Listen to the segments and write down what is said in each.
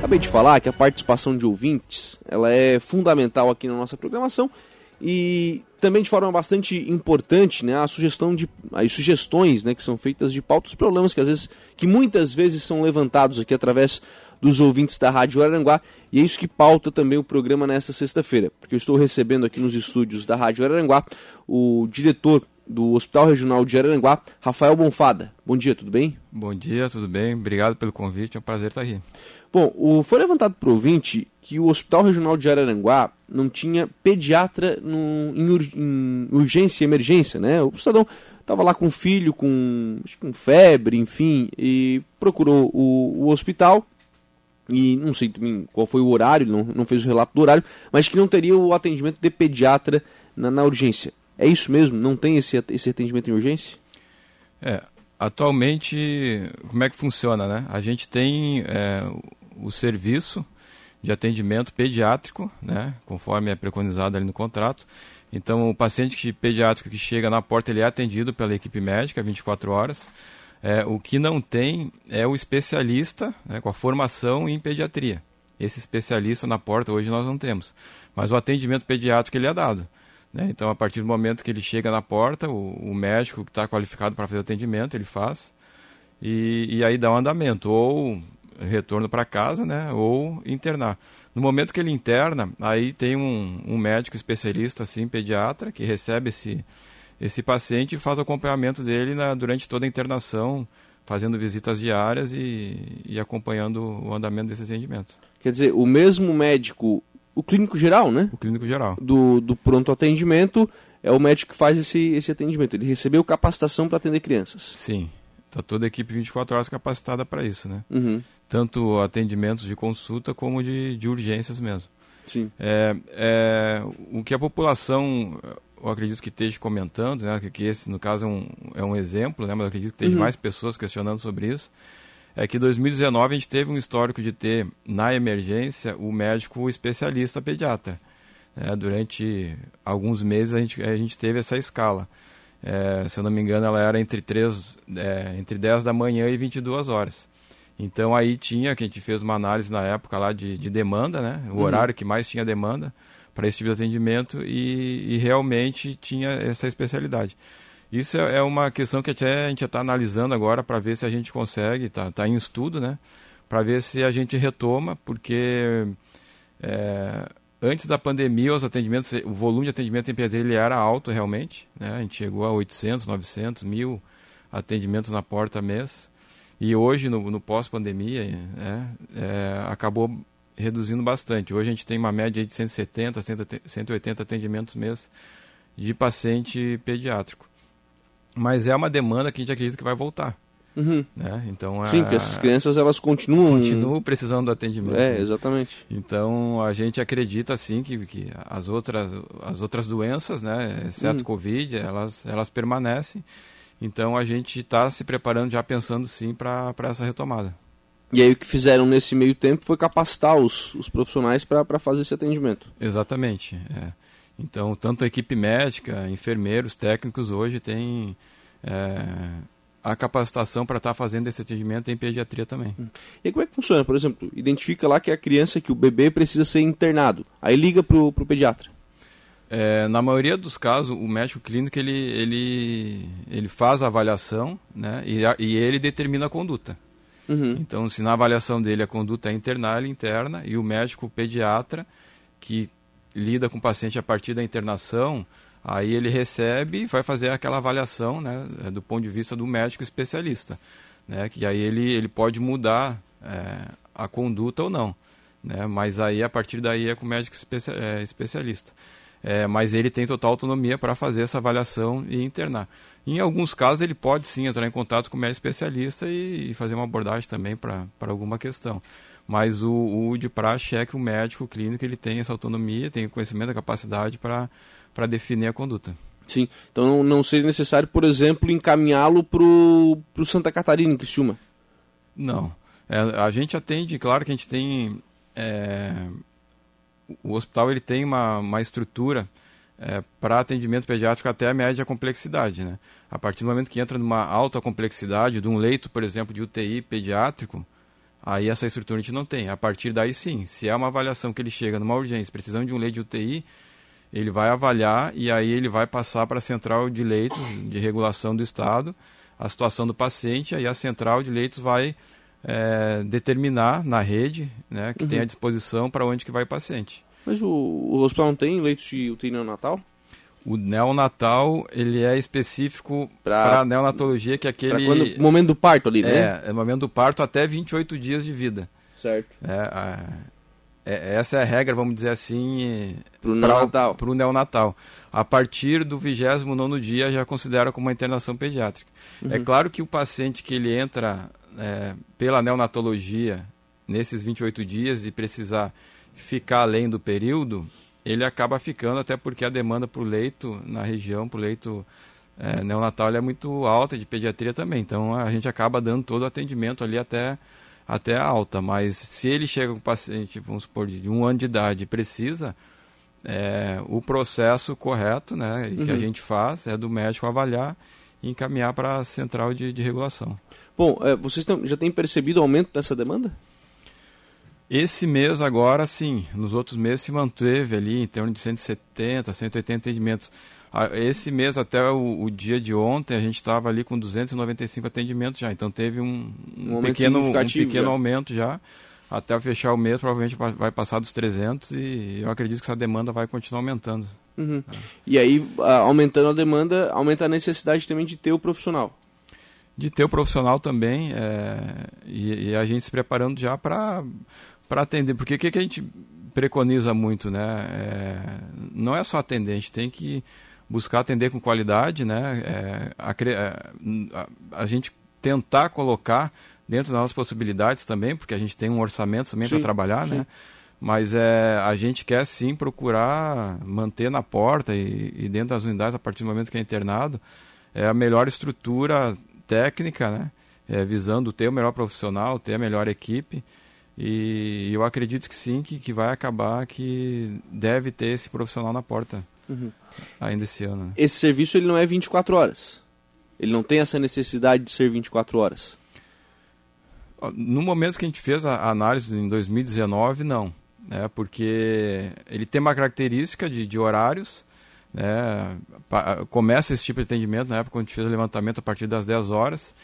Acabei de falar que a participação de ouvintes ela é fundamental aqui na nossa programação e também de forma bastante importante, né, a sugestão de as sugestões, né, que são feitas de pautas, problemas que às vezes que muitas vezes são levantados aqui através dos ouvintes da Rádio Araranguá, e é isso que pauta também o programa nesta sexta-feira, porque eu estou recebendo aqui nos estúdios da Rádio Araranguá o diretor do Hospital Regional de Araranguá, Rafael Bonfada. Bom dia, tudo bem? Bom dia, tudo bem? Obrigado pelo convite, é um prazer estar aqui. Bom, o, foi levantado para o ouvinte que o Hospital Regional de Araranguá não tinha pediatra no, em, ur, em, urgência e emergência, né? O cidadão estava lá com o filho, com, com febre, enfim, e procurou o, o hospital e não sei qual foi o horário, não, não fez o relato do horário, mas que não teria o atendimento de pediatra na, na urgência. É isso mesmo? Não tem esse, esse atendimento em urgência? É, atualmente, como é que funciona, né? A gente tem é, o serviço de atendimento pediátrico, né, conforme é preconizado ali no contrato. Então, o paciente que, pediátrico que chega na porta, ele é atendido pela equipe médica 24 horas. É, o que não tem é o especialista né, com a formação em pediatria. Esse especialista na porta hoje nós não temos. Mas o atendimento pediátrico ele é dado. Né? Então, a partir do momento que ele chega na porta, o, o médico que está qualificado para fazer o atendimento, ele faz. E, e aí dá um andamento. Ou retorno para casa, né, ou internar. No momento que ele interna, aí tem um, um médico especialista, assim, pediatra, que recebe esse, esse paciente e faz o acompanhamento dele na, durante toda a internação, fazendo visitas diárias e, e acompanhando o andamento desse atendimento. Quer dizer, o mesmo médico, o clínico geral, né? O clínico geral. Do, do pronto atendimento é o médico que faz esse, esse atendimento. Ele recebeu capacitação para atender crianças. Sim. Está toda a equipe 24 horas capacitada para isso, né? Uhum. Tanto atendimentos de consulta como de, de urgências mesmo. Sim. É, é, o que a população, eu acredito que esteja comentando, né, que esse, no caso, é um, é um exemplo, né, mas eu acredito que esteja uhum. mais pessoas questionando sobre isso, é que em 2019 a gente teve um histórico de ter, na emergência, o médico especialista pediatra. Né, durante alguns meses a gente, a gente teve essa escala. É, se eu não me engano, ela era entre, 3, é, entre 10 da manhã e 22 horas. Então aí tinha, que a gente fez uma análise na época lá de, de demanda, né? O uhum. horário que mais tinha demanda para esse tipo de atendimento e, e, realmente tinha essa especialidade. Isso é, é uma questão que até a gente está analisando agora para ver se a gente consegue, está tá em estudo, né? Para ver se a gente retoma, porque é, antes da pandemia, os atendimentos, o volume de atendimento em pediatria ele era alto realmente. Né? A gente chegou a 800, 900, mil atendimentos na porta mês. E hoje, no, no pós-pandemia, né, é, acabou reduzindo bastante. Hoje a gente tem uma média de 170, 180 atendimentos mês de paciente pediátrico. Mas é uma demanda que a gente acredita que vai voltar. Uhum. Né? Então, Sim, porque essas crianças elas continuam... Continuam precisando do atendimento. É, exatamente. Então, a gente acredita, sim, que, que as, outras, as outras doenças, né, exceto uhum. Covid, elas, elas permanecem. Então, a gente está se preparando, já pensando, sim, para essa retomada. E aí o que fizeram nesse meio tempo foi capacitar os, os profissionais para fazer esse atendimento. Exatamente. É. Então, tanto a equipe médica, enfermeiros, técnicos hoje têm... É, a capacitação para estar tá fazendo esse atendimento em pediatria também. Hum. E como é que funciona? Por exemplo, identifica lá que a criança, que o bebê precisa ser internado. Aí liga para o pediatra. É, na maioria dos casos, o médico clínico ele, ele, ele faz a avaliação né, e, a, e ele determina a conduta. Uhum. Então, se na avaliação dele a conduta é internar, ele interna, e o médico pediatra, que lida com o paciente a partir da internação, Aí ele recebe e vai fazer aquela avaliação né, é, do ponto de vista do médico especialista. Né, que aí ele, ele pode mudar é, a conduta ou não. Né, mas aí a partir daí é com o médico especia, é, especialista. É, mas ele tem total autonomia para fazer essa avaliação e internar. Em alguns casos ele pode sim entrar em contato com o médico especialista e, e fazer uma abordagem também para alguma questão. Mas o, o de praxe é que o médico clínico ele tem essa autonomia, tem o conhecimento, a capacidade para definir a conduta. Sim, então não seria necessário, por exemplo, encaminhá-lo para o Santa Catarina, em Criciúma? Não. É, a gente atende, claro que a gente tem... É, o hospital ele tem uma, uma estrutura é, para atendimento pediátrico até a média complexidade. Né? A partir do momento que entra numa alta complexidade, de um leito, por exemplo, de UTI pediátrico, Aí essa estrutura a gente não tem. A partir daí sim, se é uma avaliação que ele chega numa urgência, precisando de um leito de UTI, ele vai avaliar e aí ele vai passar para a central de leitos de regulação do Estado a situação do paciente, aí a central de leitos vai é, determinar na rede né, que uhum. tem à disposição para onde que vai o paciente. Mas o, o hospital não tem leitos de UTI neonatal? O neonatal, ele é específico para neonatologia, que é aquele... Quando, momento do parto ali, né? É, é momento do parto até 28 dias de vida. Certo. É, a, é, essa é a regra, vamos dizer assim, para o neonatal. neonatal. A partir do 29 dia já considera como uma internação pediátrica. É uhum. É claro que o paciente que ele entra é, pela neonatologia nesses 28 dias e precisar ficar além do período, ele acaba ficando, até porque a demanda para o leito na região, para o leito é, neonatal, é muito alta, de pediatria também. Então a gente acaba dando todo o atendimento ali até, até alta. Mas se ele chega com um paciente, vamos supor, de um ano de idade e precisa, é, o processo correto né, uhum. que a uhum. gente faz é do médico avaliar e encaminhar para a central de, de regulação. Bom, é, vocês já têm percebido o aumento dessa demanda? Esse mês agora, sim. Nos outros meses se manteve ali em torno de 170, 180 atendimentos. Esse mês, até o, o dia de ontem, a gente estava ali com 295 atendimentos já. Então teve um, um, um pequeno, um pequeno já. aumento já. Até fechar o mês, provavelmente vai passar dos 300 e eu acredito que essa demanda vai continuar aumentando. Uhum. É. E aí, aumentando a demanda, aumenta a necessidade também de ter o profissional de ter o profissional também é, e, e, a gente se preparando já para para atender, porque o que, que a gente preconiza muito, né? É, não é só atender, a gente tem que buscar atender com qualidade, né? É, a, a, a, gente tentar colocar dentro das nossas possibilidades também, porque a gente tem um orçamento também para trabalhar, sim. né? Mas é, a gente quer sim procurar manter na porta e, e, dentro das unidades, a partir do momento que é internado, é a melhor estrutura técnica, né? É, visando ter o melhor profissional, ter a melhor equipe e eu acredito que sim, que, que vai acabar, que deve ter esse profissional na porta uhum. ainda esse ano. Esse serviço ele não é 24 horas. Ele não tem essa necessidade de ser 24 horas. No momento que a gente fez a análise em 2019, não. Né? Porque ele tem uma característica de, de horários. Né? Começa esse tipo de atendimento na época quando a gente fez o levantamento a partir das 10 horas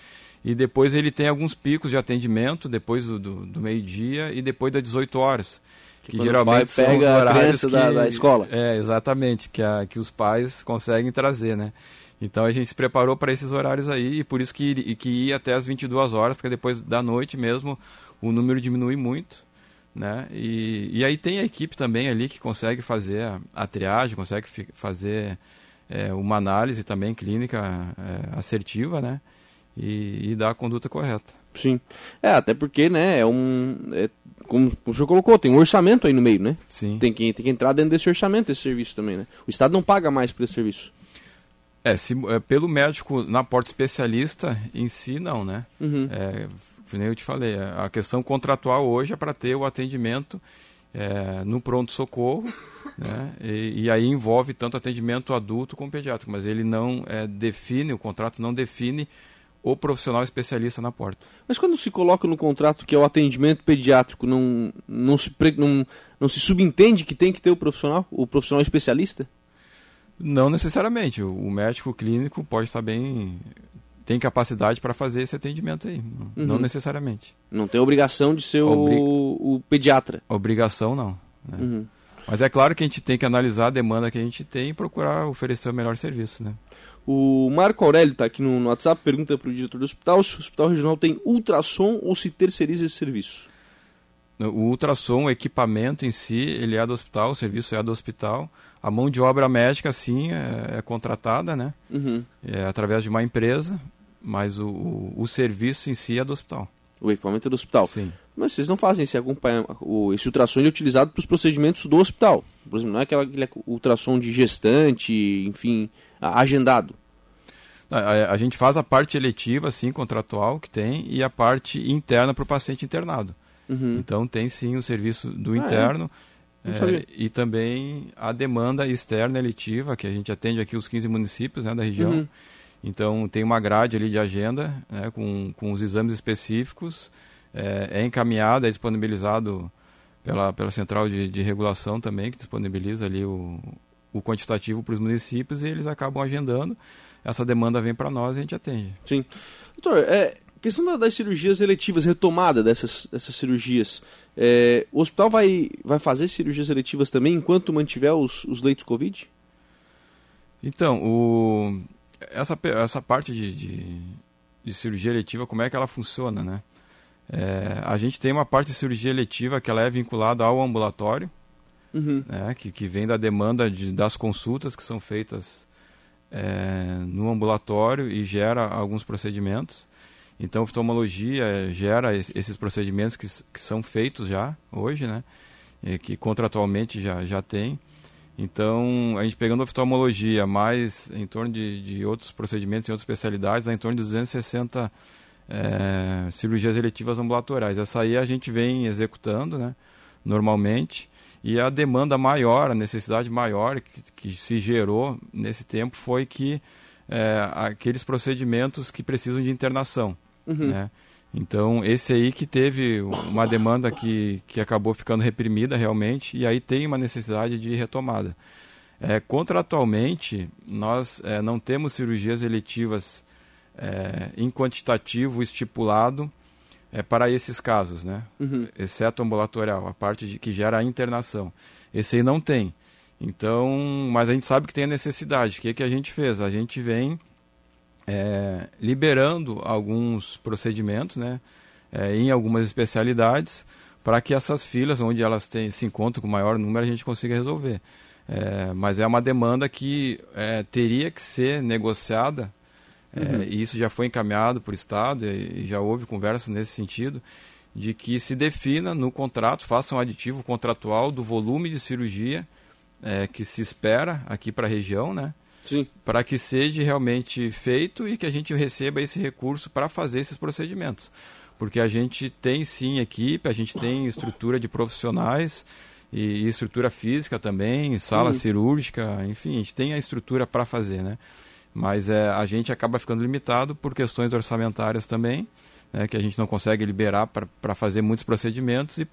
e depois ele tem alguns picos de atendimento, depois do, do, do meio-dia e depois das 18 horas. Que, que geralmente são os horários que, da, da, escola. É, exatamente, que, a, que os pais conseguem trazer, né? Então a gente se preparou para esses horários aí e por isso que, que ia até as 22 horas, porque depois da noite mesmo o número diminui muito. Né? E, e aí tem a equipe também ali que consegue fazer a, a triagem, consegue fazer é, uma análise também clínica é, assertiva, né? E, e dar a conduta correta. Sim. É, até porque, né, é um. É, como o senhor colocou, tem um orçamento aí no meio, né? Sim. Tem que, tem que entrar dentro desse orçamento, esse serviço também, né? O Estado não paga mais por esse serviço. É, se, é, pelo médico na porta especialista em si, não, né? Uhum. É, como eu te falei, é, a questão contratual hoje é para ter o atendimento é, no pronto-socorro, né? E, e, aí envolve tanto atendimento adulto como pediátrico, mas ele não é, define, o contrato não define o profissional especialista na porta. Mas quando se coloca no contrato que é o atendimento pediátrico, não, não, se, não, não se subentende que tem que ter o profissional, o profissional especialista? Não necessariamente. O médico clínico pode estar bem. tem capacidade para fazer esse atendimento aí. Uhum. Não necessariamente. Não tem obrigação de ser Obri... o, o, pediatra. Obrigação não. Né? Uhum. Mas é claro que a gente tem que analisar a demanda que a gente tem e procurar oferecer o melhor serviço. Né? O Marco Aurélio está aqui no, WhatsApp, pergunta para o diretor do hospital se o hospital regional tem ultrassom ou se terceiriza esse serviço. O ultrassom, o equipamento em si, ele é do hospital, o serviço é do hospital. A mão de obra médica, sim, é, é contratada, né? Uhum. É através de uma empresa, mas o, o, o, serviço em si é do hospital. O equipamento é do hospital? Sim. Mas vocês não fazem esse acompanhamento. Esse ultrassom é utilizado para os procedimentos do hospital. Por exemplo, não é aquele ultrassom de gestante, enfim, agendado. A, a, gente faz a parte eletiva, sim, contratual que tem, e a parte interna para o paciente internado. Uhum. Então tem sim o serviço do ah, é? interno é? É, e também a demanda externa eletiva, que a gente atende aqui os 15 municípios né, da região. Uhum. Então tem uma grade ali de agenda né, com, com os exames específicos é, é encaminhado, é disponibilizado pela, pela central de, de regulação também, que disponibiliza ali o, o quantitativo para os municípios e eles acabam agendando. Essa demanda vem para nós e a gente atende. Sim. Doutor, é, questão das cirurgias eletivas, retomada dessas, dessas cirurgias. É, o hospital vai, vai fazer cirurgias eletivas também enquanto mantiver os, os leitos Covid? Então, o, essa, essa parte de, de, de cirurgia eletiva, como é que ela funciona, né? É, a gente tem uma parte de cirurgia eletiva que ela é vinculada ao ambulatório, uhum. né, que, que vem da demanda de, das consultas que são feitas é, no ambulatório e gera alguns procedimentos. Então, oftalmologia gera esses procedimentos que, que são feitos já hoje, né, e que contratualmente já, já tem. Então, a gente pegando oftalmologia mais em torno de, de outros procedimentos e outras especialidades, é em torno de 260 é, cirurgias eletivas ambulatoriais. Essa aí a gente vem executando né, normalmente e a demanda maior, a necessidade maior que, que se gerou nesse tempo foi que é, aqueles procedimentos que precisam de internação. Uhum. Né? Então, esse aí que teve uma demanda que, que acabou ficando reprimida realmente, e aí tem uma necessidade de retomada. É, contratualmente, nós é, não temos cirurgias eletivas é, em quantitativo estipulado é, para esses casos, né? Uhum. exceto ambulatorial, a parte de, que gera a internação. Esse aí não tem. Então, mas a gente sabe que tem a necessidade. O que, que a gente fez? A gente vem é, liberando alguns procedimentos né, é, em algumas especialidades para que essas filas, onde elas têm, se encontram com maior número, a gente consiga resolver. É, mas é uma demanda que é, teria que ser negociada é, uhum. e isso já foi encaminhado por Estado e, e já houve conversa nesse sentido de que se defina no contrato, faça um aditivo contratual do volume de cirurgia é, que se espera aqui para a região, né? para que seja realmente feito e que a gente receba esse recurso para fazer esses procedimentos. Porque a gente tem sim equipe, a gente tem estrutura de profissionais e, estrutura física também, sala sim. cirúrgica, enfim, a gente tem a estrutura para fazer, né? Mas é, a gente acaba ficando limitado por questões orçamentárias também, né, que a gente não consegue liberar para fazer muitos procedimentos e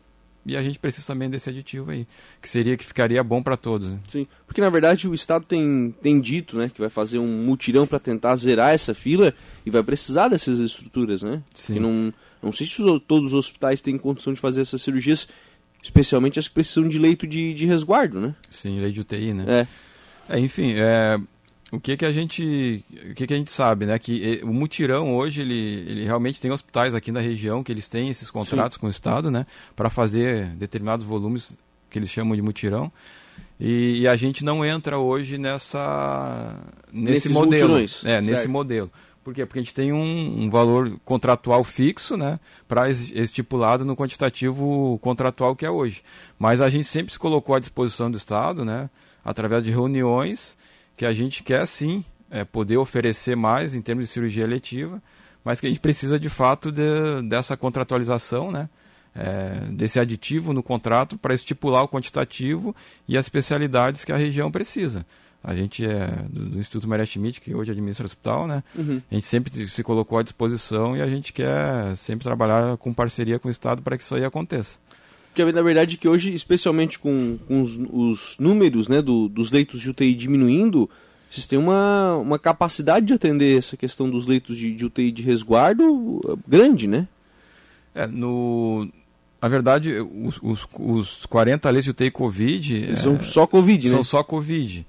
e a gente precisa também desse aditivo aí, que seria que ficaria bom para todos. Né? Sim, porque na verdade o Estado tem, tem dito né, que vai fazer um mutirão para tentar zerar essa fila e vai precisar dessas estruturas, né? Sim. não, não sei se todos os hospitais têm condição de fazer essas cirurgias, especialmente as que precisam de leito de, de resguardo, né? Sim, leito de UTI, né? É. É, enfim, é, o que que a gente o que que a gente sabe né que o mutirão hoje ele, ele realmente tem hospitais aqui na região que eles têm esses contratos Sim. com o estado né para fazer determinados volumes que eles chamam de mutirão e, e a gente não entra hoje nessa nesse Nesses modelo mutirões. é nesse certo. modelo por quê? Porque a gente tem um, um valor contratual fixo, né, para estipulado no quantitativo contratual que é hoje. Mas a gente sempre se colocou à disposição do Estado, né, através de reuniões, que a gente quer sim é, poder oferecer mais em termos de cirurgia eletiva, mas que a gente precisa de fato de, dessa contratualização, né? É, desse aditivo no contrato para estipular o quantitativo e as especialidades que a região precisa. A gente é do, do Instituto Maria Schmidt, que hoje administra o hospital, né? Uhum. A gente sempre se colocou à disposição e a gente quer sempre trabalhar com parceria com o Estado para que isso aí aconteça. Porque na verdade que hoje, especialmente com, com os, os, números né, do, dos leitos de UTI diminuindo, vocês têm uma, uma capacidade de atender essa questão dos leitos de, de UTI de resguardo eh, grande, né? É, no... Na verdade, os, os, os 40 leitos de UTI Covid... É, são só Covid, são né? São só Covid.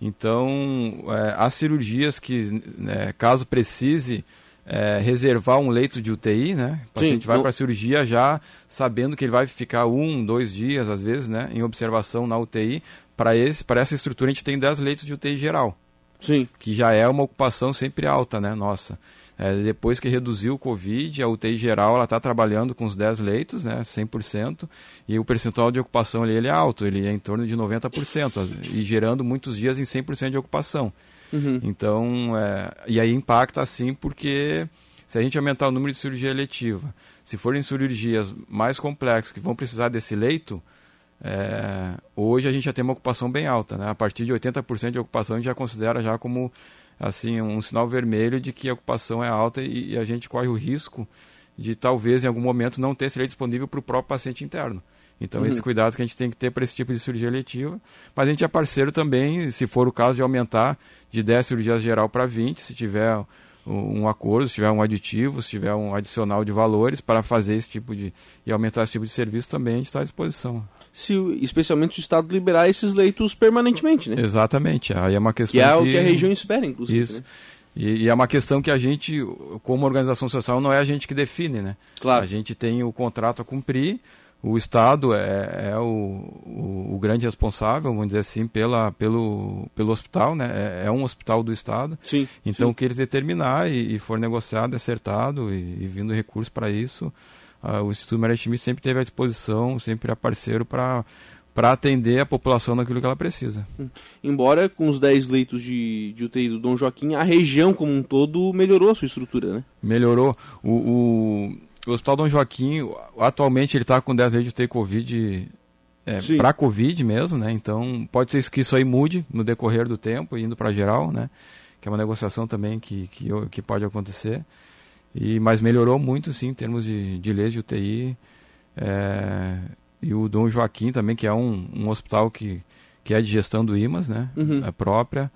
Então, é, as cirurgias que, né, caso precise é, reservar um leito de UTI, né? O paciente Sim, vai para a cirurgia já sabendo que ele vai ficar um, dois dias, às vezes, né? Em observação na UTI. Para essa estrutura, a gente tem 10 leitos de UTI geral. Sim. Que já é uma ocupação sempre alta, né? Nossa. É, depois que reduziu o Covid, a UTI geral ela está trabalhando com os 10 leitos, né, 100%, e o percentual de ocupação ali ele é alto, ele é em torno de 90%, e gerando muitos dias em 100% de ocupação. Uhum. Então, é, e aí impacta assim porque se a gente aumentar o número de cirurgia eletiva, se forem cirurgias mais complexas que vão precisar desse leito, é, hoje a gente já tem uma ocupação bem alta, né? A partir de 80% de ocupação a gente já considera já como assim um sinal vermelho de que a ocupação é alta e, e a gente corre o risco de talvez em algum momento não ter esse leito disponível para o próprio paciente interno. Então, uhum. esse cuidado que a gente tem que ter para esse tipo de cirurgia eletiva. Mas a gente é parceiro também, se for o caso de aumentar de 10 cirurgias geral para 20, se tiver um acordo, se tiver um aditivo, se tiver um adicional de valores para fazer esse tipo de. e aumentar esse tipo de serviço também, a gente está à disposição. Se, especialmente se o Estado liberar esses leitos permanentemente, né? Exatamente. Aí é uma questão. Que é o que a região espera, inclusive. Isso. Né? E, e, é uma questão que a gente, como organização social, não é a gente que define, né? Claro. A gente tem o contrato a cumprir, o Estado é, é o, o, o, grande responsável, vamos dizer assim, pela, pelo, pelo hospital, né? É, é um hospital do Estado. Sim. Então, sim. o que eles determinar e, e for negociado, acertado e, e vindo recurso para isso, uh, o Instituto Maritime sempre teve à disposição, sempre é parceiro para para atender a população naquilo que ela precisa. Embora com os 10 leitos de, de UTI do Dom Joaquim, a região como um todo melhorou a sua estrutura, né? Melhorou. O, o, o Hospital Dom Joaquim, atualmente ele está com 10 leitos de UTI Covid é, para Covid mesmo, né? Então pode ser que isso aí mude no decorrer do tempo, indo para geral, né? Que é uma negociação também que, que, que pode acontecer. E, mas melhorou muito, sim, em termos de, de leis de UTI. É, e o Dom Joaquim também, que é um, um hospital que, que é de gestão do IMAS, né? Uhum. É própria,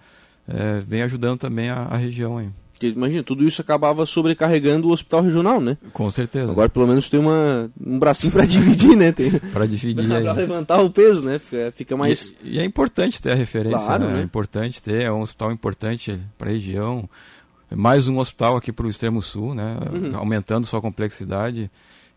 é, vem ajudando também a, a região aí. Imagina, tudo isso acabava sobrecarregando o hospital regional, né? Com certeza. Agora pelo menos tem uma, um bracinho para dividir, né? para dividir. Para levantar o peso, né? Fica, fica mais. E, e, é importante ter a referência, claro, né? né? É importante ter, é um hospital importante para a região. Mais um hospital aqui para o extremo sul, né? Uhum. Aumentando sua complexidade.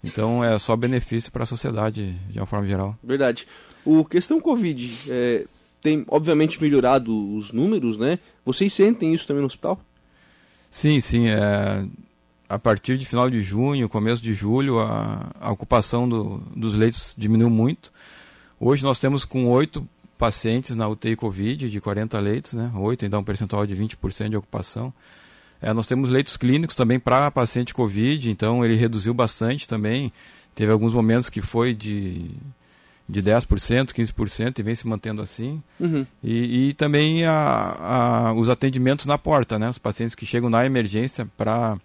Então é só benefício para a sociedade de uma forma geral. Verdade. O questão Covid é, tem obviamente melhorado os números, né? Vocês sentem isso também no hospital? Sim, sim. É, a partir de final de junho, começo de julho, a, a ocupação do, dos leitos diminuiu muito. Hoje nós temos com oito pacientes na UTI Covid, de 40 leitos, né? Oito, então um percentual de 20% de ocupação. É, nós temos leitos clínicos também para paciente Covid, então ele reduziu bastante também. Teve alguns momentos que foi de, de 10%, 15% e vem se mantendo assim. Uhum. E, e, também a, a, os atendimentos na porta, né? Os pacientes que chegam na emergência para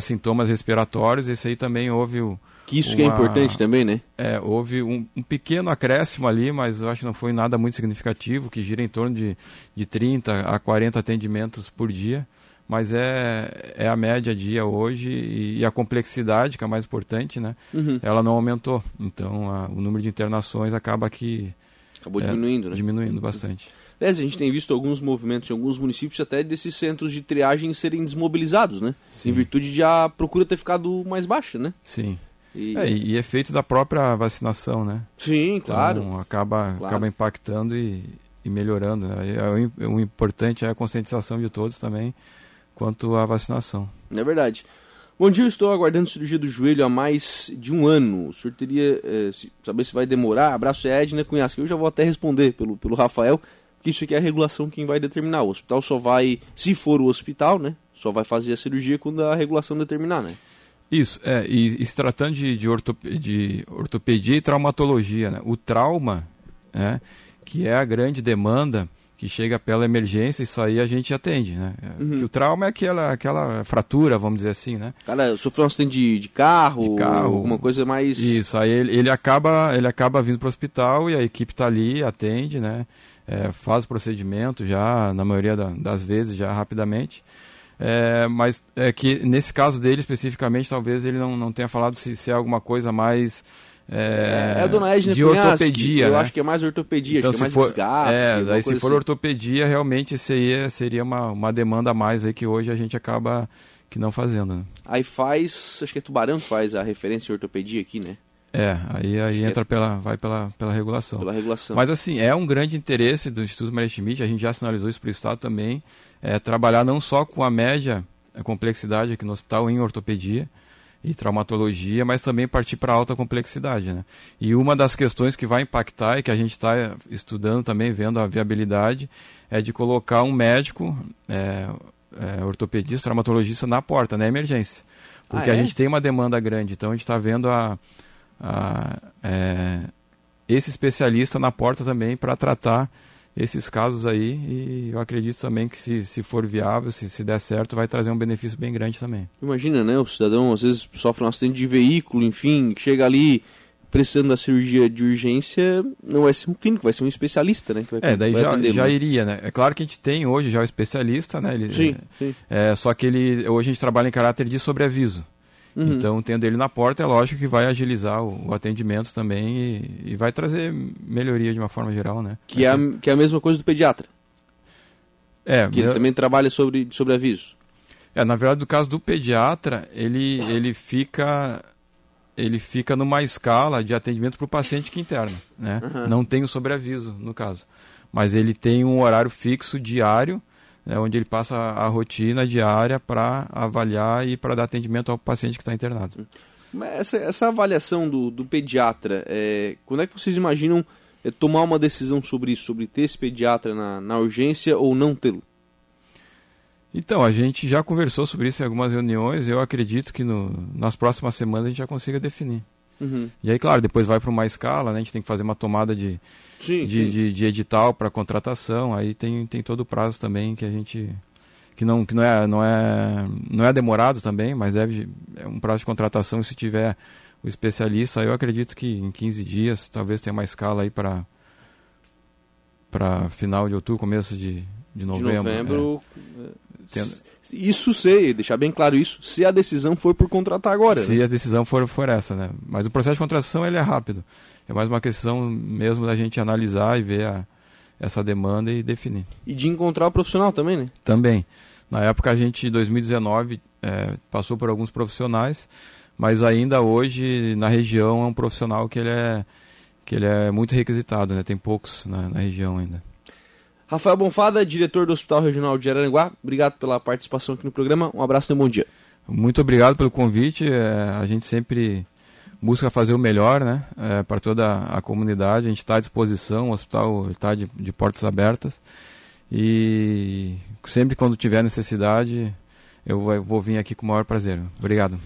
sintomas respiratórios, esse aí também houve o. Que isso uma, que é importante também, né? É, houve um, um, pequeno acréscimo ali, mas eu acho que não foi nada muito significativo, que gira em torno de, de 30 a 40 atendimentos por dia mas é, é a média dia hoje e, e, a complexidade, que é a mais importante, né? Uhum. Ela não aumentou. Então a, o número de internações acaba que. Acabou é, diminuindo, né? Diminuindo bastante. Aliás, a gente tem visto alguns movimentos em alguns municípios até desses centros de triagem serem desmobilizados, né? Sim. Em virtude de a procura ter ficado mais baixa, né? Sim. E... É, e efeito da própria vacinação, né? Sim, então, claro. Acaba, claro. acaba impactando e, e melhorando. Né? É, o importante é a conscientização de todos também quanto à vacinação. É verdade. Bom dia, eu estou aguardando cirurgia do joelho há mais de um ano. O senhor teria é, saber se vai demorar? Abraço é Edna Cunhasca. Eu já vou até responder pelo, pelo Rafael, que isso aqui é a regulação quem vai determinar. O hospital só vai, se for o hospital, né? Só vai fazer a cirurgia quando a regulação determinar, né? Isso, é, e, e se tratando de, de, ortopedia, de ortopedia e traumatologia, né? O trauma, né, que é a grande demanda, que chega pela emergência, isso aí a gente atende, né? Uhum. Que o trauma é aquela, aquela fratura, vamos dizer assim, né? Cara, sofreu um acidente de, de carro, de carro, alguma coisa mais... Isso, aí ele, ele acaba, ele acaba vindo para o hospital e a equipe está ali, atende, né? É, faz o procedimento já, na maioria da, das vezes, já rapidamente. É, mas é que nesse caso dele especificamente, talvez ele não, não tenha falado se, se é alguma coisa mais é, é a dona Edna de Cunhasque, ortopedia. Eu né? acho que é mais ortopedia, então, acho que é mais for, desgaste. É, aí se for assim. ortopedia, realmente aí é, seria uma, uma demanda a mais aí que hoje a gente acaba que não fazendo. Né? Aí faz, acho que é Tubarão que faz a referência em ortopedia aqui, né? É, aí, aí entra é... pela, vai pela, pela regulação. Pela regulação. Mas assim, é um grande interesse do Instituto Maria Schmidt, a gente já sinalizou isso para o Estado também, é trabalhar não só com a média a complexidade aqui no hospital em ortopedia, e traumatologia, mas também partir para alta complexidade. Né? E uma das questões que vai impactar e que a gente está estudando também, vendo a viabilidade, é de colocar um médico, é, é, ortopedista, traumatologista na porta, na emergência. Porque ah, é? a gente tem uma demanda grande, então a gente está vendo a, a esse especialista na porta também para tratar esses casos aí e eu acredito também que se, se for viável, se, se der certo, vai trazer um benefício bem grande também. Imagina, né? O cidadão às vezes sofre um acidente de veículo, enfim, chega ali precisando da cirurgia de urgência, não vai ser um clínico, vai ser um especialista, né? Vai, é, daí já, já iria, né? É claro que a gente tem hoje já o especialista, né? Ele, sim, sim. É, só que ele, hoje a gente trabalha em caráter de sobreaviso. Uhum. Então, tendo ele na porta, é lógico que vai agilizar o, o atendimento também e, e, vai trazer melhoria de uma forma geral, né? Que, é, a, que é a mesma coisa do pediatra. É, que ele também trabalha sobre, sobre aviso. É, na verdade, no caso do pediatra, ele, ele fica ele fica numa escala de atendimento para o paciente que interna, né? Uhum. Não tem o sobreaviso, no caso. Mas ele tem um horário fixo diário né, onde ele passa a rotina diária para avaliar e para dar atendimento ao paciente que está internado. Essa, essa avaliação do, do pediatra, é, quando é que vocês imaginam é, tomar uma decisão sobre isso, sobre ter esse pediatra na, na urgência ou não tê-lo? Então, a gente já conversou sobre isso em algumas reuniões. Eu acredito que no, nas próximas semanas a gente já consiga definir. Uhum. E aí, claro, depois vai para uma escala, né? A gente tem que fazer uma tomada de, sim, de, sim. de, de, edital para contratação. Aí tem, tem todo o prazo também que a gente que não que não é não é não é demorado também, mas deve é um prazo de contratação se tiver o especialista. Eu acredito que em 15 dias talvez tenha uma escala aí para para final de outubro, começo de, de novembro. De novembro. É. Isso sei, deixar bem claro isso, se a decisão for por contratar agora. Se né? a decisão for, for essa, né? Mas o processo de contratação ele é rápido. É mais uma questão mesmo da gente analisar e ver a, essa demanda e definir. E de encontrar o profissional também, né? Também. Na época a gente, em 2019, é, passou por alguns profissionais, mas ainda hoje na região é um profissional que ele é, que ele é muito requisitado, né? Tem poucos na, na região ainda. Rafael Bonfada, diretor do Hospital Regional de Araranguá, obrigado pela participação aqui no programa. Um abraço e um bom dia. Muito obrigado pelo convite. É, a gente sempre busca fazer o melhor né, é, para toda a comunidade. A gente está à disposição, o hospital está de, de portas abertas. E sempre quando tiver necessidade, eu vou vir aqui com o maior prazer. Obrigado.